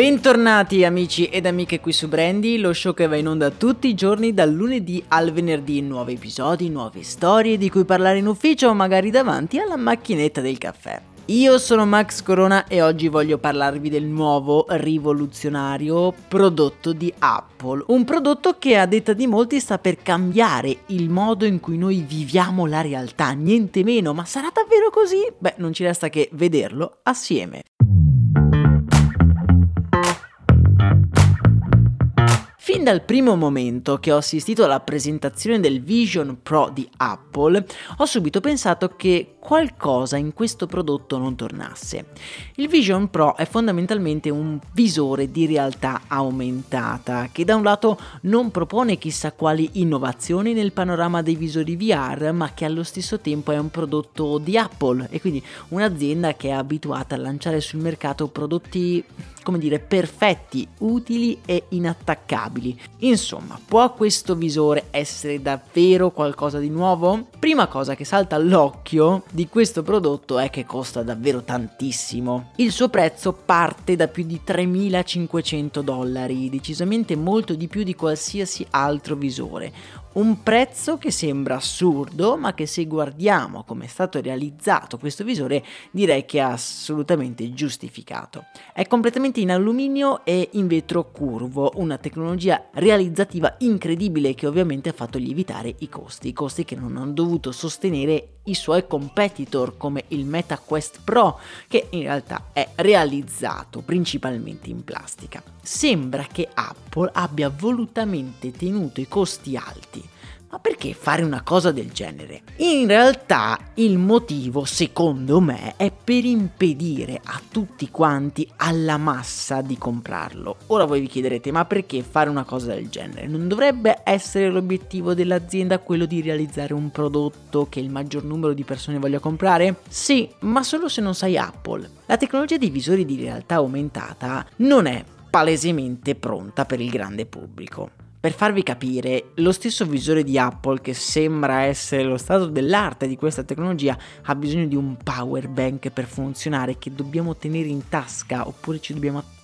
Bentornati amici ed amiche qui su Brandy, lo show che va in onda tutti i giorni dal lunedì al venerdì, nuovi episodi, nuove storie di cui parlare in ufficio o magari davanti alla macchinetta del caffè. Io sono Max Corona e oggi voglio parlarvi del nuovo rivoluzionario prodotto di Apple. Un prodotto che a detta di molti sta per cambiare il modo in cui noi viviamo la realtà, niente meno, ma sarà davvero così? Beh, non ci resta che vederlo assieme. Fin dal primo momento che ho assistito alla presentazione del Vision Pro di Apple, ho subito pensato che qualcosa in questo prodotto non tornasse. Il Vision Pro è fondamentalmente un visore di realtà aumentata che da un lato non propone chissà quali innovazioni nel panorama dei visori VR, ma che allo stesso tempo è un prodotto di Apple e quindi un'azienda che è abituata a lanciare sul mercato prodotti come dire, perfetti, utili e inattaccabili. Insomma, può questo visore essere davvero qualcosa di nuovo? Prima cosa che salta all'occhio di questo prodotto è che costa davvero tantissimo. Il suo prezzo parte da più di 3.500 dollari, decisamente molto di più di qualsiasi altro visore. Un prezzo che sembra assurdo, ma che se guardiamo come è stato realizzato questo visore, direi che è assolutamente giustificato. È completamente in alluminio e in vetro curvo, una tecnologia realizzativa incredibile che ovviamente ha fatto lievitare i costi, i costi che non hanno dovuto sostenere i suoi competitor come il Meta Quest Pro, che in realtà è realizzato principalmente in plastica. Sembra che Apple abbia volutamente tenuto i costi alti ma perché fare una cosa del genere? In realtà il motivo, secondo me, è per impedire a tutti quanti alla massa di comprarlo. Ora voi vi chiederete, ma perché fare una cosa del genere? Non dovrebbe essere l'obiettivo dell'azienda quello di realizzare un prodotto che il maggior numero di persone voglia comprare? Sì, ma solo se non sai Apple. La tecnologia dei visori di realtà aumentata non è palesemente pronta per il grande pubblico. Per farvi capire, lo stesso visore di Apple, che sembra essere lo stato dell'arte di questa tecnologia, ha bisogno di un power bank per funzionare che dobbiamo tenere in tasca oppure ci dobbiamo attaccare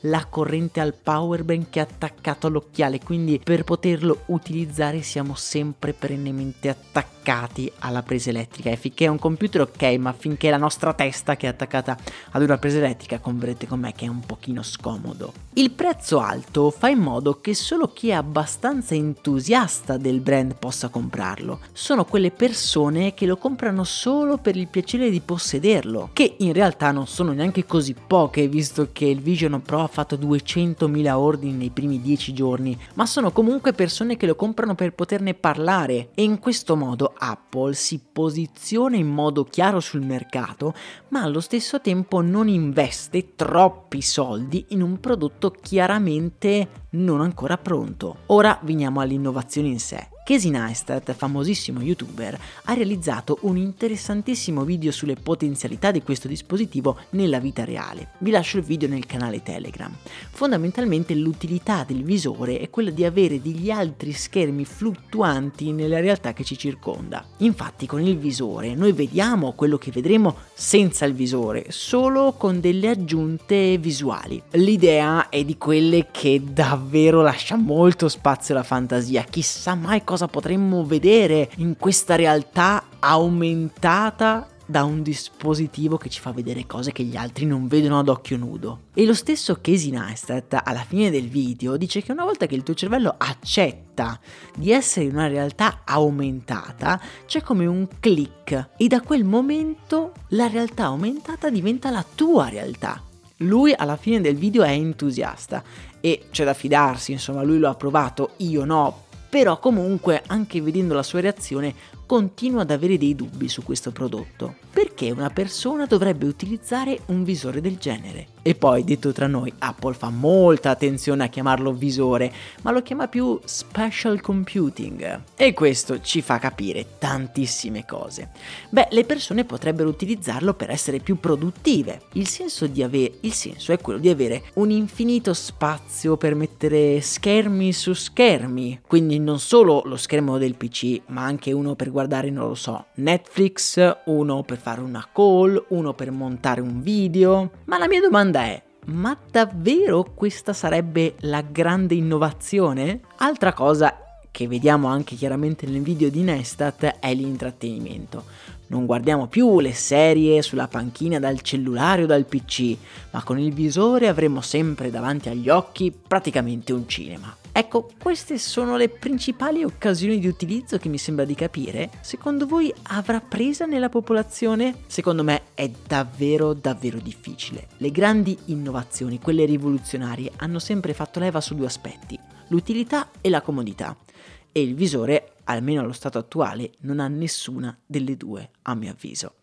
la corrente al power bank che è attaccato all'occhiale, quindi per poterlo utilizzare siamo sempre perennemente attaccati alla presa elettrica e finché è un computer ok, ma finché la nostra testa che è attaccata ad una presa elettrica converrete con me che è un pochino scomodo. Il prezzo alto fa in modo che solo chi è abbastanza entusiasta del brand possa comprarlo. Sono quelle persone che lo comprano solo per il piacere di possederlo, che in realtà non sono neanche così poche visto che il Vision Pro ha fatto 200.000 ordini nei primi 10 giorni, ma sono comunque persone che lo comprano per poterne parlare e in questo modo Apple si posiziona in modo chiaro sul mercato, ma allo stesso tempo non investe troppi soldi in un prodotto chiaramente non ancora pronto. Ora veniamo all'innovazione in sé Casey Neistat, famosissimo youtuber, ha realizzato un interessantissimo video sulle potenzialità di questo dispositivo nella vita reale. Vi lascio il video nel canale Telegram. Fondamentalmente l'utilità del visore è quella di avere degli altri schermi fluttuanti nella realtà che ci circonda. Infatti con il visore noi vediamo quello che vedremo senza il visore, solo con delle aggiunte visuali. L'idea è di quelle che davvero lascia molto spazio alla fantasia, chissà mai cosa potremmo vedere in questa realtà aumentata da un dispositivo che ci fa vedere cose che gli altri non vedono ad occhio nudo. E lo stesso Casey Neistat alla fine del video dice che una volta che il tuo cervello accetta di essere in una realtà aumentata, c'è come un click e da quel momento la realtà aumentata diventa la tua realtà. Lui alla fine del video è entusiasta e c'è da fidarsi, insomma lui lo ha provato, io no, però comunque anche vedendo la sua reazione continua ad avere dei dubbi su questo prodotto. Perché una persona dovrebbe utilizzare un visore del genere? E poi, detto tra noi, Apple fa molta attenzione a chiamarlo visore, ma lo chiama più special computing. E questo ci fa capire tantissime cose. Beh, le persone potrebbero utilizzarlo per essere più produttive. Il senso, ave- il senso è quello di avere un infinito spazio per mettere schermi su schermi, quindi non solo lo schermo del PC, ma anche uno per guardare guardare, non lo so, Netflix, uno per fare una call, uno per montare un video. Ma la mia domanda è, ma davvero questa sarebbe la grande innovazione? Altra cosa che vediamo anche chiaramente nel video di Nestat è l'intrattenimento. Non guardiamo più le serie sulla panchina dal cellulare o dal PC, ma con il visore avremo sempre davanti agli occhi praticamente un cinema. Ecco, queste sono le principali occasioni di utilizzo che mi sembra di capire. Secondo voi avrà presa nella popolazione? Secondo me è davvero davvero difficile. Le grandi innovazioni, quelle rivoluzionarie, hanno sempre fatto leva su due aspetti, l'utilità e la comodità. E il visore, almeno allo stato attuale, non ha nessuna delle due, a mio avviso.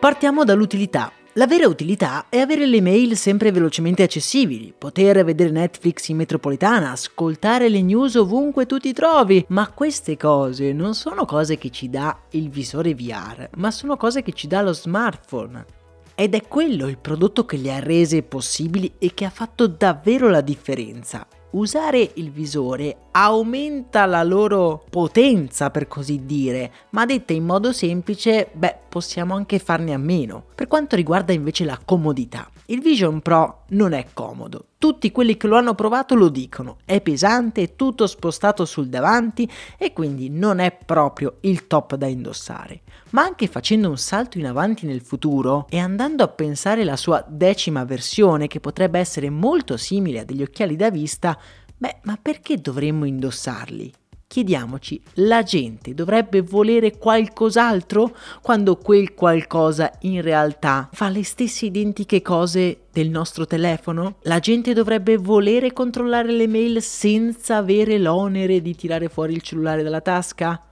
Partiamo dall'utilità. La vera utilità è avere le mail sempre velocemente accessibili, poter vedere Netflix in metropolitana, ascoltare le news ovunque tu ti trovi, ma queste cose non sono cose che ci dà il visore VR, ma sono cose che ci dà lo smartphone. Ed è quello il prodotto che le ha rese possibili e che ha fatto davvero la differenza usare il visore aumenta la loro potenza, per così dire, ma detta in modo semplice, beh, possiamo anche farne a meno. Per quanto riguarda invece la comodità, il Vision Pro non è comodo. Tutti quelli che lo hanno provato lo dicono, è pesante, è tutto spostato sul davanti e quindi non è proprio il top da indossare. Ma anche facendo un salto in avanti nel futuro e andando a pensare la sua decima versione che potrebbe essere molto simile a degli occhiali da vista, beh, ma perché dovremmo indossarli? Chiediamoci, la gente dovrebbe volere qualcos'altro quando quel qualcosa in realtà fa le stesse identiche cose del nostro telefono? La gente dovrebbe volere controllare le mail senza avere l'onere di tirare fuori il cellulare dalla tasca?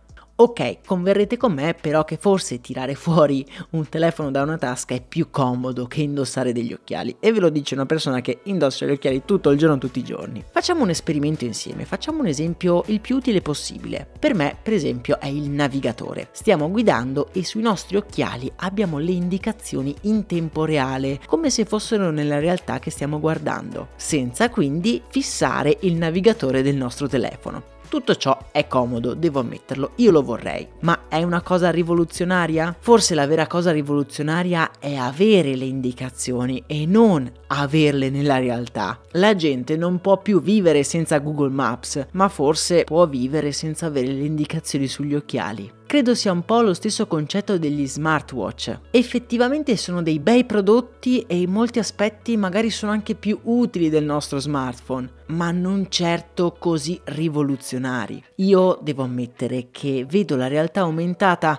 Ok, converrete con me però che forse tirare fuori un telefono da una tasca è più comodo che indossare degli occhiali e ve lo dice una persona che indossa gli occhiali tutto il giorno, tutti i giorni. Facciamo un esperimento insieme, facciamo un esempio il più utile possibile. Per me, per esempio, è il navigatore. Stiamo guidando e sui nostri occhiali abbiamo le indicazioni in tempo reale, come se fossero nella realtà che stiamo guardando, senza quindi fissare il navigatore del nostro telefono. Tutto ciò è comodo, devo ammetterlo, io lo vorrei. Ma è una cosa rivoluzionaria? Forse la vera cosa rivoluzionaria è avere le indicazioni e non averle nella realtà. La gente non può più vivere senza Google Maps, ma forse può vivere senza avere le indicazioni sugli occhiali. Credo sia un po' lo stesso concetto degli smartwatch. Effettivamente sono dei bei prodotti e in molti aspetti magari sono anche più utili del nostro smartphone, ma non certo così rivoluzionari. Io devo ammettere che vedo la realtà aumentata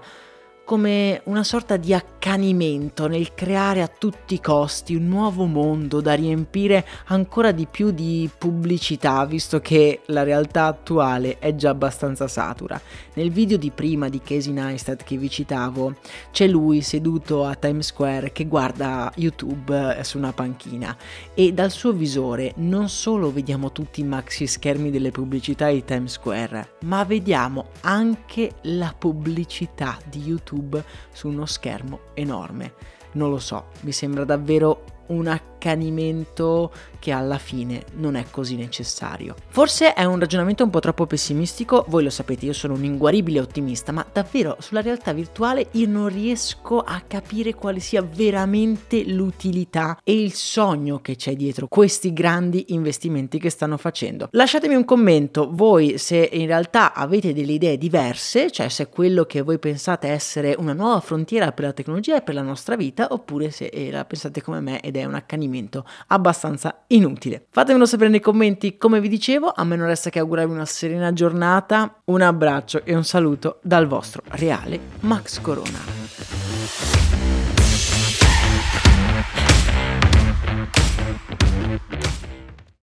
come una sorta di accanto accanimento nel creare a tutti i costi un nuovo mondo da riempire ancora di più di pubblicità, visto che la realtà attuale è già abbastanza satura. Nel video di prima di Casey Neistat che vi citavo, c'è lui seduto a Times Square che guarda YouTube eh, su una panchina e dal suo visore non solo vediamo tutti i maxi schermi delle pubblicità di Times Square, ma vediamo anche la pubblicità di YouTube su uno schermo enorme. Non lo so, mi sembra davvero un accanimento che alla fine non è così necessario. Forse è un ragionamento un po' troppo pessimistico, voi lo sapete, io sono un inguaribile ottimista, ma davvero sulla realtà virtuale io non riesco a capire quale sia veramente l'utilità e il sogno che c'è dietro questi grandi investimenti che stanno facendo. Lasciatemi un commento, voi se in realtà avete delle idee diverse, cioè se quello che voi pensate essere una nuova frontiera per la tecnologia e per la nostra vita, oppure se la pensate come me ed è un accanimento abbastanza inutile. Fatemelo sapere nei commenti, come vi dicevo, a me non resta che augurarvi una serena giornata, un abbraccio e un saluto dal vostro reale Max Corona.